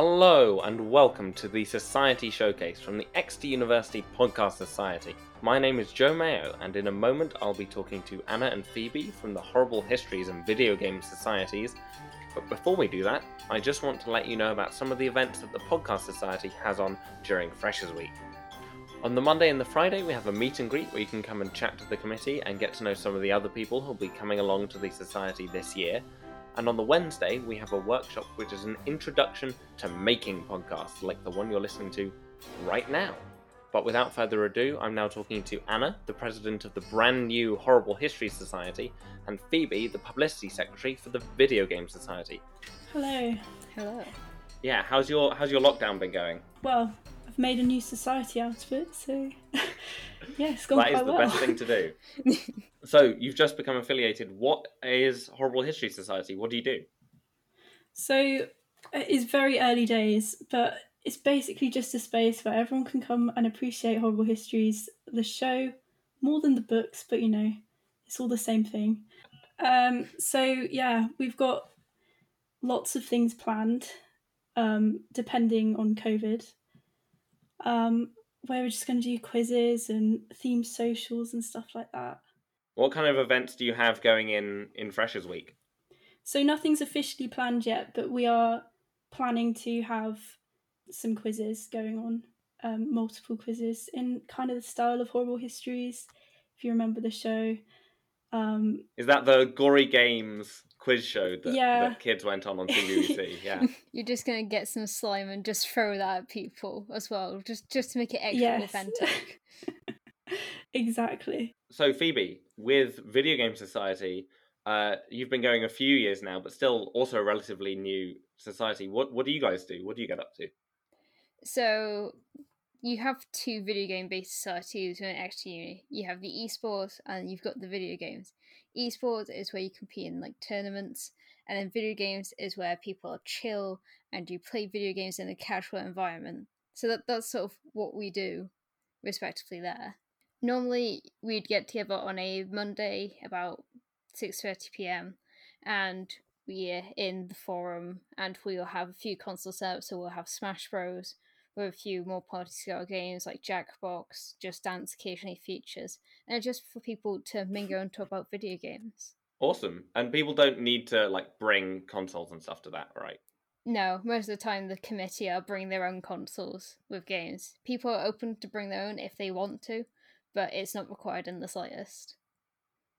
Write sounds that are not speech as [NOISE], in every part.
Hello and welcome to the Society Showcase from the Exeter University Podcast Society. My name is Joe Mayo, and in a moment I'll be talking to Anna and Phoebe from the Horrible Histories and Video Game Societies. But before we do that, I just want to let you know about some of the events that the Podcast Society has on during Freshers Week. On the Monday and the Friday, we have a meet and greet where you can come and chat to the committee and get to know some of the other people who'll be coming along to the Society this year. And on the Wednesday, we have a workshop which is an introduction to making podcasts, like the one you're listening to right now. But without further ado, I'm now talking to Anna, the president of the brand new Horrible History Society, and Phoebe, the publicity secretary for the Video Game Society. Hello. Hello. Yeah, how's your how's your lockdown been going? Well, I've made a new society out of it, so [LAUGHS] yeah, it's gone That is quite the well. best thing to do. [LAUGHS] so you've just become affiliated. What is Horrible History Society? What do you do? So it's very early days, but it's basically just a space where everyone can come and appreciate horrible histories, the show, more than the books, but you know, it's all the same thing. Um, so yeah, we've got lots of things planned, um, depending on COVID. Um, where we're just going to do quizzes and theme socials and stuff like that. What kind of events do you have going in in Freshers Week? So nothing's officially planned yet, but we are planning to have some quizzes going on, um, multiple quizzes in kind of the style of horrible histories. If you remember the show, um, Is that the Gory Games quiz show that, Yeah. that kids went on on [LAUGHS] CBBC? yeah. [LAUGHS] You're just gonna get some slime and just throw that at people as well, just just to make it extra Yes. authentic. [LAUGHS] [LAUGHS] exactly. So Phoebe, with Video Game Society, uh, you've been going a few years now, but still also a relatively new society. What what do you guys do? What do you get up to? So you have two video game based societies in Exeter Uni. You have the esports and you've got the video games. Esports is where you compete in like tournaments, and then video games is where people are chill and you play video games in a casual environment. So that that's sort of what we do, respectively. There. Normally we'd get together on a Monday about six thirty p.m. and we're in the forum and we'll have a few console setups. So we'll have Smash Bros with a few more party scale games like Jackbox, Just Dance occasionally features, and just for people to mingle and talk about video games. Awesome. And people don't need to like bring consoles and stuff to that, right? No, most of the time the committee are bringing their own consoles with games. People are open to bring their own if they want to, but it's not required in the slightest.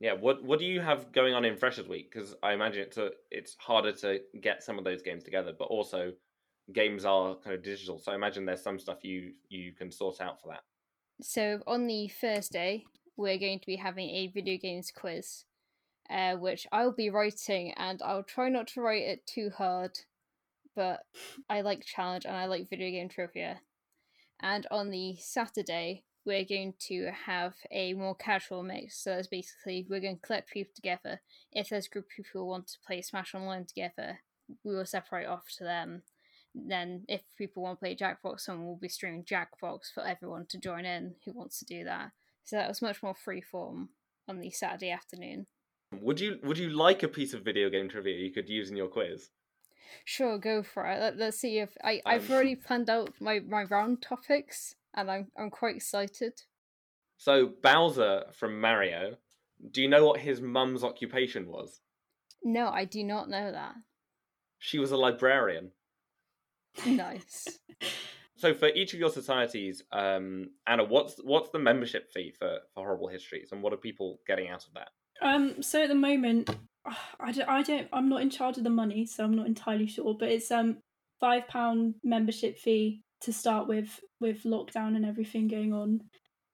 Yeah. What what do you have going on in Freshers Week? Because I imagine it's a, it's harder to get some of those games together, but also games are kind of digital. So I imagine there's some stuff you you can sort out for that. So on the Thursday, we're going to be having a video games quiz, uh, which I'll be writing, and I'll try not to write it too hard, but I like challenge and I like video game trivia. And on the Saturday, we're going to have a more casual mix. So that's basically we're going to collect people together. If there's a group of people who want to play Smash Online together, we will separate off to them. Then, if people want to play Jackbox, someone will be streaming Jackbox for everyone to join in who wants to do that. So that was much more free form on the Saturday afternoon. Would you would you like a piece of video game trivia you could use in your quiz? Sure, go for it. Let, let's see if I I've Um, already planned out my my round topics, and I'm I'm quite excited. So Bowser from Mario, do you know what his mum's occupation was? No, I do not know that. She was a librarian. Nice. [LAUGHS] So for each of your societies, um, Anna, what's what's the membership fee for, for Horrible Histories, and what are people getting out of that? Um, so at the moment, [SIGHS] I don't, I don't, I'm not in charge of the money, so I'm not entirely sure. But it's um five pound membership fee to start with, with lockdown and everything going on.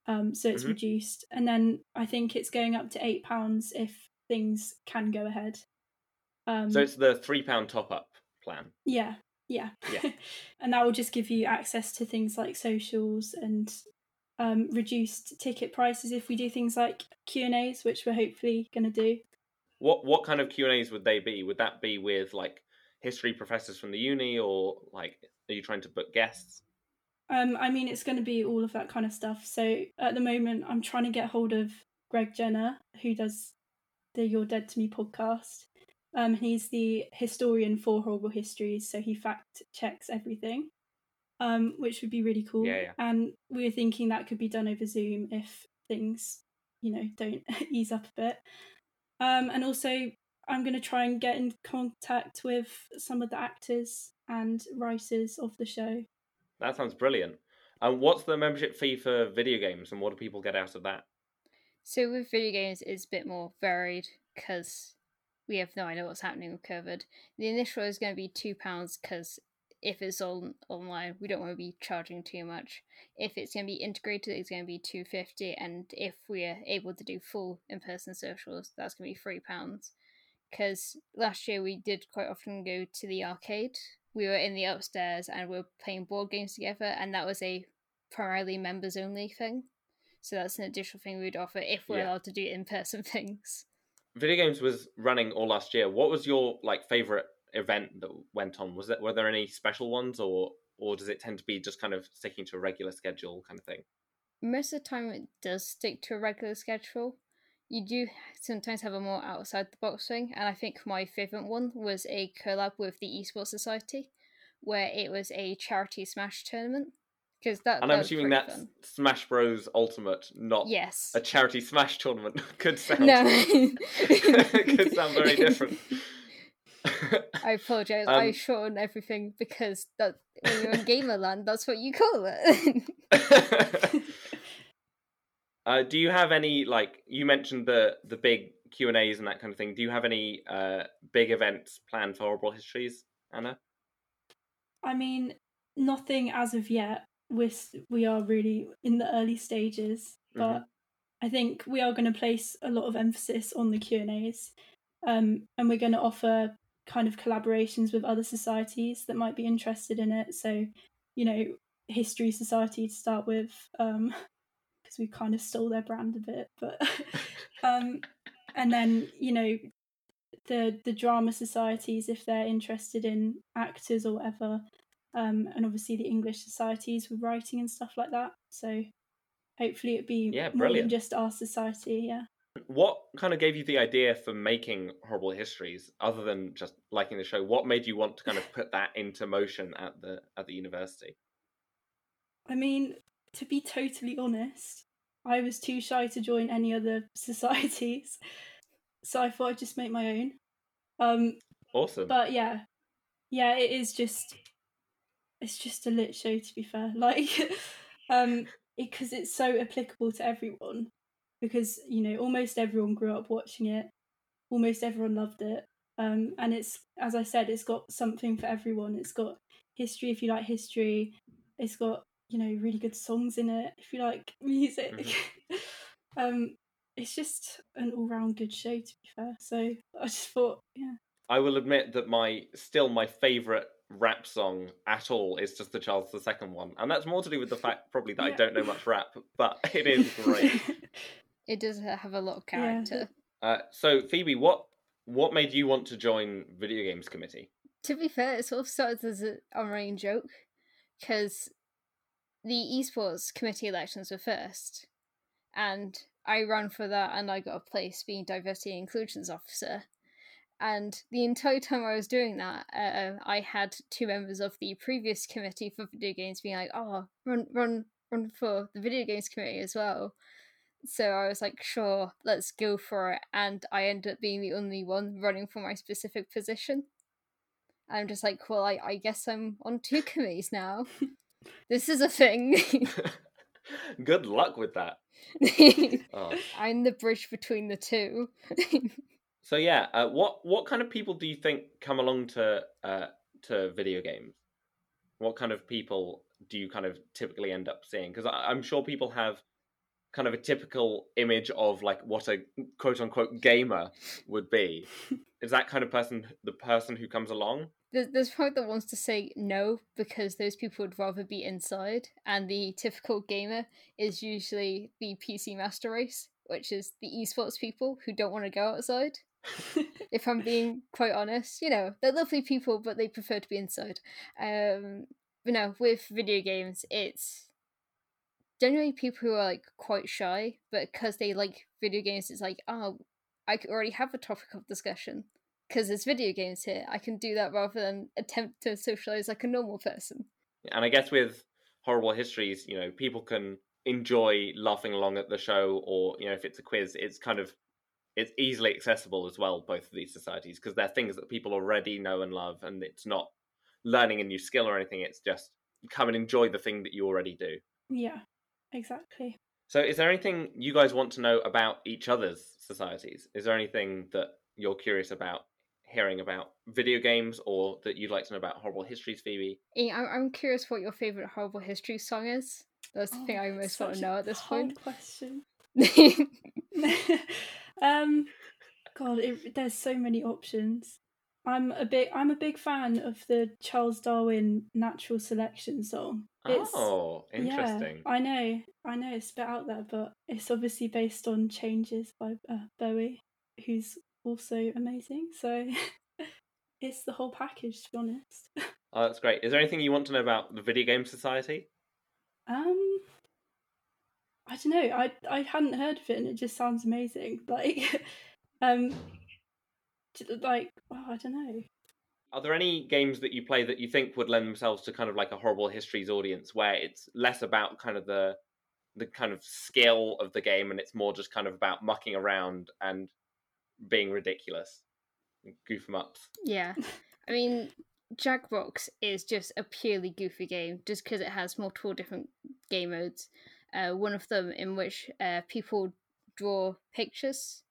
Um, so it's Mhm. reduced, and then I think it's going up to eight pounds if things can go ahead. Um, So it's the three pound top up plan. yeah, yeah, Yeah. [LAUGHS] and that will just give you access to things like socials and um, reduced ticket prices if we do things like Q and A's, which we're hopefully going to do. What what kind of Q and A's would they be? Would that be with like history professors from the uni, or like are you trying to book guests? Um, I mean, it's going to be all of that kind of stuff. So at the moment, I'm trying to get hold of Greg Jenner, who does the You're Dead to Me podcast. Um, he's the historian for Horrible Histories, so he fact checks everything, um, which would be really cool. Yeah, yeah. And we were thinking that could be done over Zoom if things, you know, don't [LAUGHS] ease up a bit. Um, and also, I'm going to try and get in contact with some of the actors and writers of the show. That sounds brilliant. And what's the membership fee for video games, and what do people get out of that? So with video games, it's a bit more varied because we have no idea what's happening with COVID. The initial is going to be two pounds because if it's on online, we don't want to be charging too much. If it's going to be integrated, it's going to be two fifty, and if we are able to do full in person socials, that's going to be three pounds. Because last year we did quite often go to the arcade. We were in the upstairs and we were playing board games together, and that was a primarily members only thing. So that's an additional thing we'd offer if we're Yeah. allowed to do in person [LAUGHS] things. Video games was running all last year. What was your like favorite event that went on? Was that were there any special ones, or or does it tend to be just kind of sticking to a regular schedule kind of thing? most of the time it does stick to a regular schedule. You do sometimes have a more outside the box thing, and I think my favourite one was a collab with the Esports Society, where it was a charity smash tournament. Because that, And that I'm assuming that's fun. Smash Bros Ultimate, not yes. a charity Smash tournament. [LAUGHS] Could [LAUGHS] sound No, [LAUGHS] could sound very different. I apologize. I Um, shorten everything because that when you're in Gamerland, that's what you call it. Uh, do you have any like you mentioned the the big Q and A's and that kind of thing? Do you have any uh, big events planned for Horrible Histories, Anna? I mean, nothing as of yet. We're we are really in the early stages, but I think we are going to place a lot of emphasis on the Q and A's, um, and we're going to offer kind of collaborations with other societies that might be interested in it. So, you know, History Society to start with, because we kind of stole their brand a bit, but [LAUGHS] um, and then you know the the drama societies if they're interested in actors or whatever um and obviously the english societies with writing and stuff like that so hopefully it'd be Yeah, more than just our society yeah What kind of gave you the idea for making Horrible Histories, other than just liking the show? What made you want to kind of put that into motion at the at the university? i mean to be totally honest i was too shy to join any other [LAUGHS] societies. So i thought i'd just make my own. Um Awesome. but yeah. Yeah it is just it's just a lit show to be fair. [LAUGHS] Like um because it's so applicable to everyone. Because you know almost everyone grew up watching it. Almost everyone loved it. Um and it's as i said it's got something for everyone. It's got history if you like history. It's got you know really good songs in it if you like [LAUGHS] music [LAUGHS] um it's just an all-round good show to be fair so [LAUGHS] i just thought yeah I will admit that my still my favorite rap song at all is just the Charles II one, and that's more to do with the fact probably that I don't know much rap, but it is great. it does have a lot of Yeah. character. uh, so Phoebe, what what made you want to join video games committee? to be fair, it sort of started as a, a running joke because the esports committee elections were first, and I ran for that, and I got a place being diversity and inclusions officer. And the entire time I was doing that, uh, I had two members of the previous committee for video games being like, "Oh, run, run, run for the video games committee as well." So I was like, "Sure, let's go for it." And I ended up being the only one running for my specific position. I'm just like, well, I, I guess I'm on two committees now. [LAUGHS] this is a thing. [LAUGHS] Good luck with that. [LAUGHS] Oh. I'm the bridge between the two. [LAUGHS] So yeah, uh, what what kind of people do you think come along to uh, to video games? What kind of people do you kind of typically end up seeing? Because I'm sure people have kind of a typical image of like what a quote unquote gamer would be. Is that kind of person the person who comes along? There's, there's probably the ones to say no because those people would rather be inside, and the typical gamer is usually the PC master race, which is the esports people who don't want to go outside. [LAUGHS] if I'm being quite honest, you know, they're lovely people, but they prefer to be inside. Um, but no, with video games, it's generally people who are like quite shy, but because they like video games, it's like, oh, I already have a topic of discussion. Because there's video games here. I can do that rather than attempt to socialize like a normal person. And I guess with horrible histories, you know, people can enjoy laughing along at the show, or you know, if it's a quiz, it's kind of it's easily accessible as well. Both of these societies because they're things that people already know and love, and it's not learning a new skill or anything. It's just come and enjoy the thing that you already do. Yeah, exactly. So, is there anything you guys want to know about each other's societies? Is there anything that you're curious about hearing about video games or that you'd like to know about horrible histories, Phoebe? I'm, I'm curious what your favorite horrible history song is. That's the oh, thing I most want to know at this point. question. [LAUGHS] [LAUGHS] um, God, it, there's so many options. I'm a big I'm a big fan of the Charles Darwin natural selection song. It's, oh, interesting. Yeah, I know, I know it's a bit out there, but it's obviously based on Changes by uh, Bowie, who's also amazing. So [LAUGHS] it's the whole package, to be honest. [LAUGHS] Oh, that's great. Is there anything you want to know about the Video Game Society? Um, I don't know. I I hadn't heard of it, and it just sounds amazing. [LAUGHS] Like, um, like oh, I don't know. Are there any games that you play that you think would lend themselves to kind of like a horrible histories audience, where it's less about kind of the the kind of skill of the game, and it's more just kind of about mucking around and being ridiculous, goof them up. Yeah, [LAUGHS] I mean, Jackbox is just a purely goofy game, just because it has multiple different game modes. Uh, one of them in which uh, people draw pictures,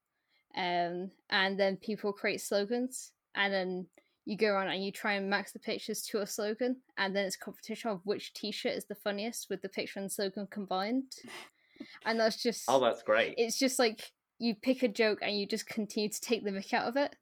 um, and then people create slogans, and then you go around and you try and max the pictures to a slogan, and then it's competition of which T-shirt is the funniest with the picture and slogan combined. [LAUGHS] And that's just oh, that's great. It's just like you pick a joke and you just continue to take the mick out of it.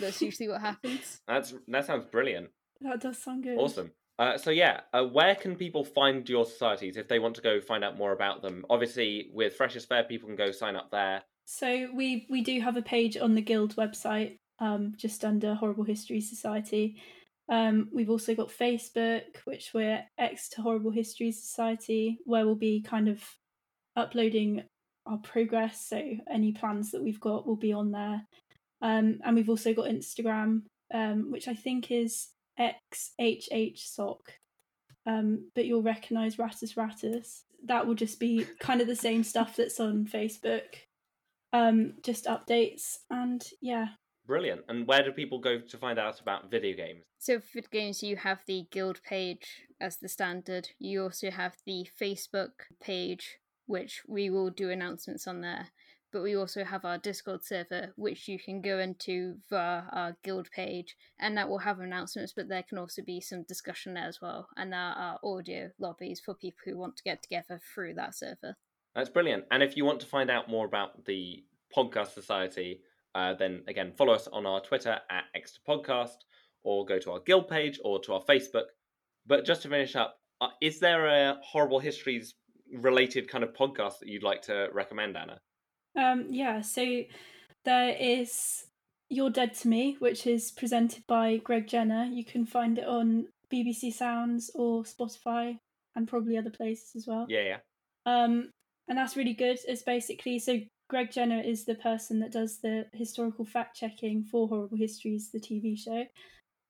That's usually what [LAUGHS] happens. That's that sounds brilliant. That does sound good. Awesome. Uh, so yeah, uh, where can people find your societies if they want to go find out more about them? Obviously, with Freshers Fair, people can go sign up there. So we we do have a page on the guild website, um, just under Horrible History Society. Um, we've also got Facebook, which we're Exeter Horrible History Society, where we'll be kind of uploading our progress. So any plans that we've got will be on there. Um, and we've also got Instagram, um, which I think is XHHSoc. Um, but you'll recognise Rattus Rattus. That will just be kind of the same stuff that's on Facebook. Um, just updates and yeah. Brilliant. And where do people go to find out about video games? So for video games, you have the guild page as the standard. You also have the Facebook page which we will do announcements on there. But we also have our Discord server, which you can go into via our guild page, and that will have announcements. But there can also be some discussion there as well, and there are audio lobbies for people who want to get together through that server. That's brilliant. And if you want to find out more about the Podcast Society, uh, then again, follow us on our Twitter at Exeter Podcast, or go to our guild page or to our Facebook. But just to finish up, uh, is there a Horrible Histories related kind of podcast that you'd like to recommend, Anna? Um, yeah, so there is You're Dead to Me, which is presented by Greg Jenner. You can find it on BBC Sounds or Spotify and probably other places as well. Yeah, yeah. Um, and that's really good. It's basically so Greg Jenner is the person that does the historical fact checking for Horrible Histories, the TV show.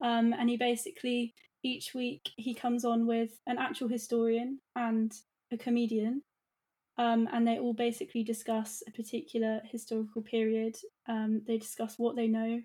Um, and he basically each week he comes on with an actual historian and a comedian, um, and they all basically discuss a particular historical period. Um, they discuss what they know,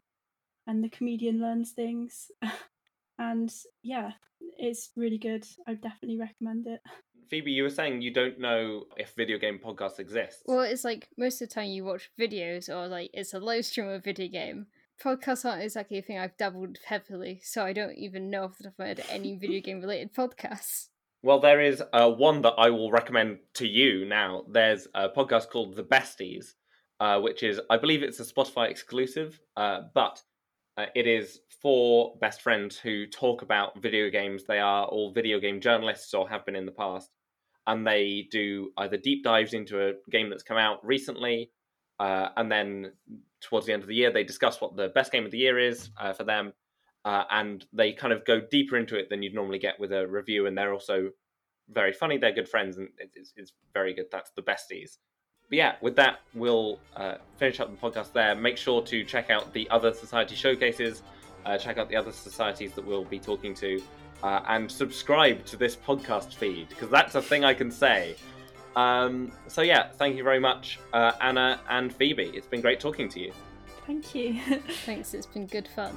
and the comedian learns things. [LAUGHS] and yeah, it's really good. I definitely recommend it. Phoebe, you were saying you don't know if video game podcasts exist. Well, it's like most of the time you watch videos or like it's a live stream of a video game. Podcasts aren't exactly a thing I've dabbled heavily, so I don't even know if I've heard any video [LAUGHS] game related podcasts. Well, there is uh, one that I will recommend to you now. There's a podcast called The Besties, uh, which is, I believe it's a Spotify exclusive, uh, but uh, it is for best friends who talk about video games. They are all video game journalists or have been in the past. And they do either deep dives into a game that's come out recently, uh, and then towards the end of the year, they discuss what the best game of the year is uh, for them uh, and they kind of go deeper into it than you'd normally get with a review. And they're also very funny. They're good friends, and it's, it's very good. That's the besties. but yeah, with that, we'll uh, finish up the podcast there. Make sure to check out the other society showcases, uh, check out the other societies that we'll be talking to, uh, and subscribe to this podcast feed because that's a thing I can say. Um, so yeah, thank you very much, uh, Anna and Phoebe. It's been great talking to you. Thank you. [LAUGHS] Thanks, it's been good fun.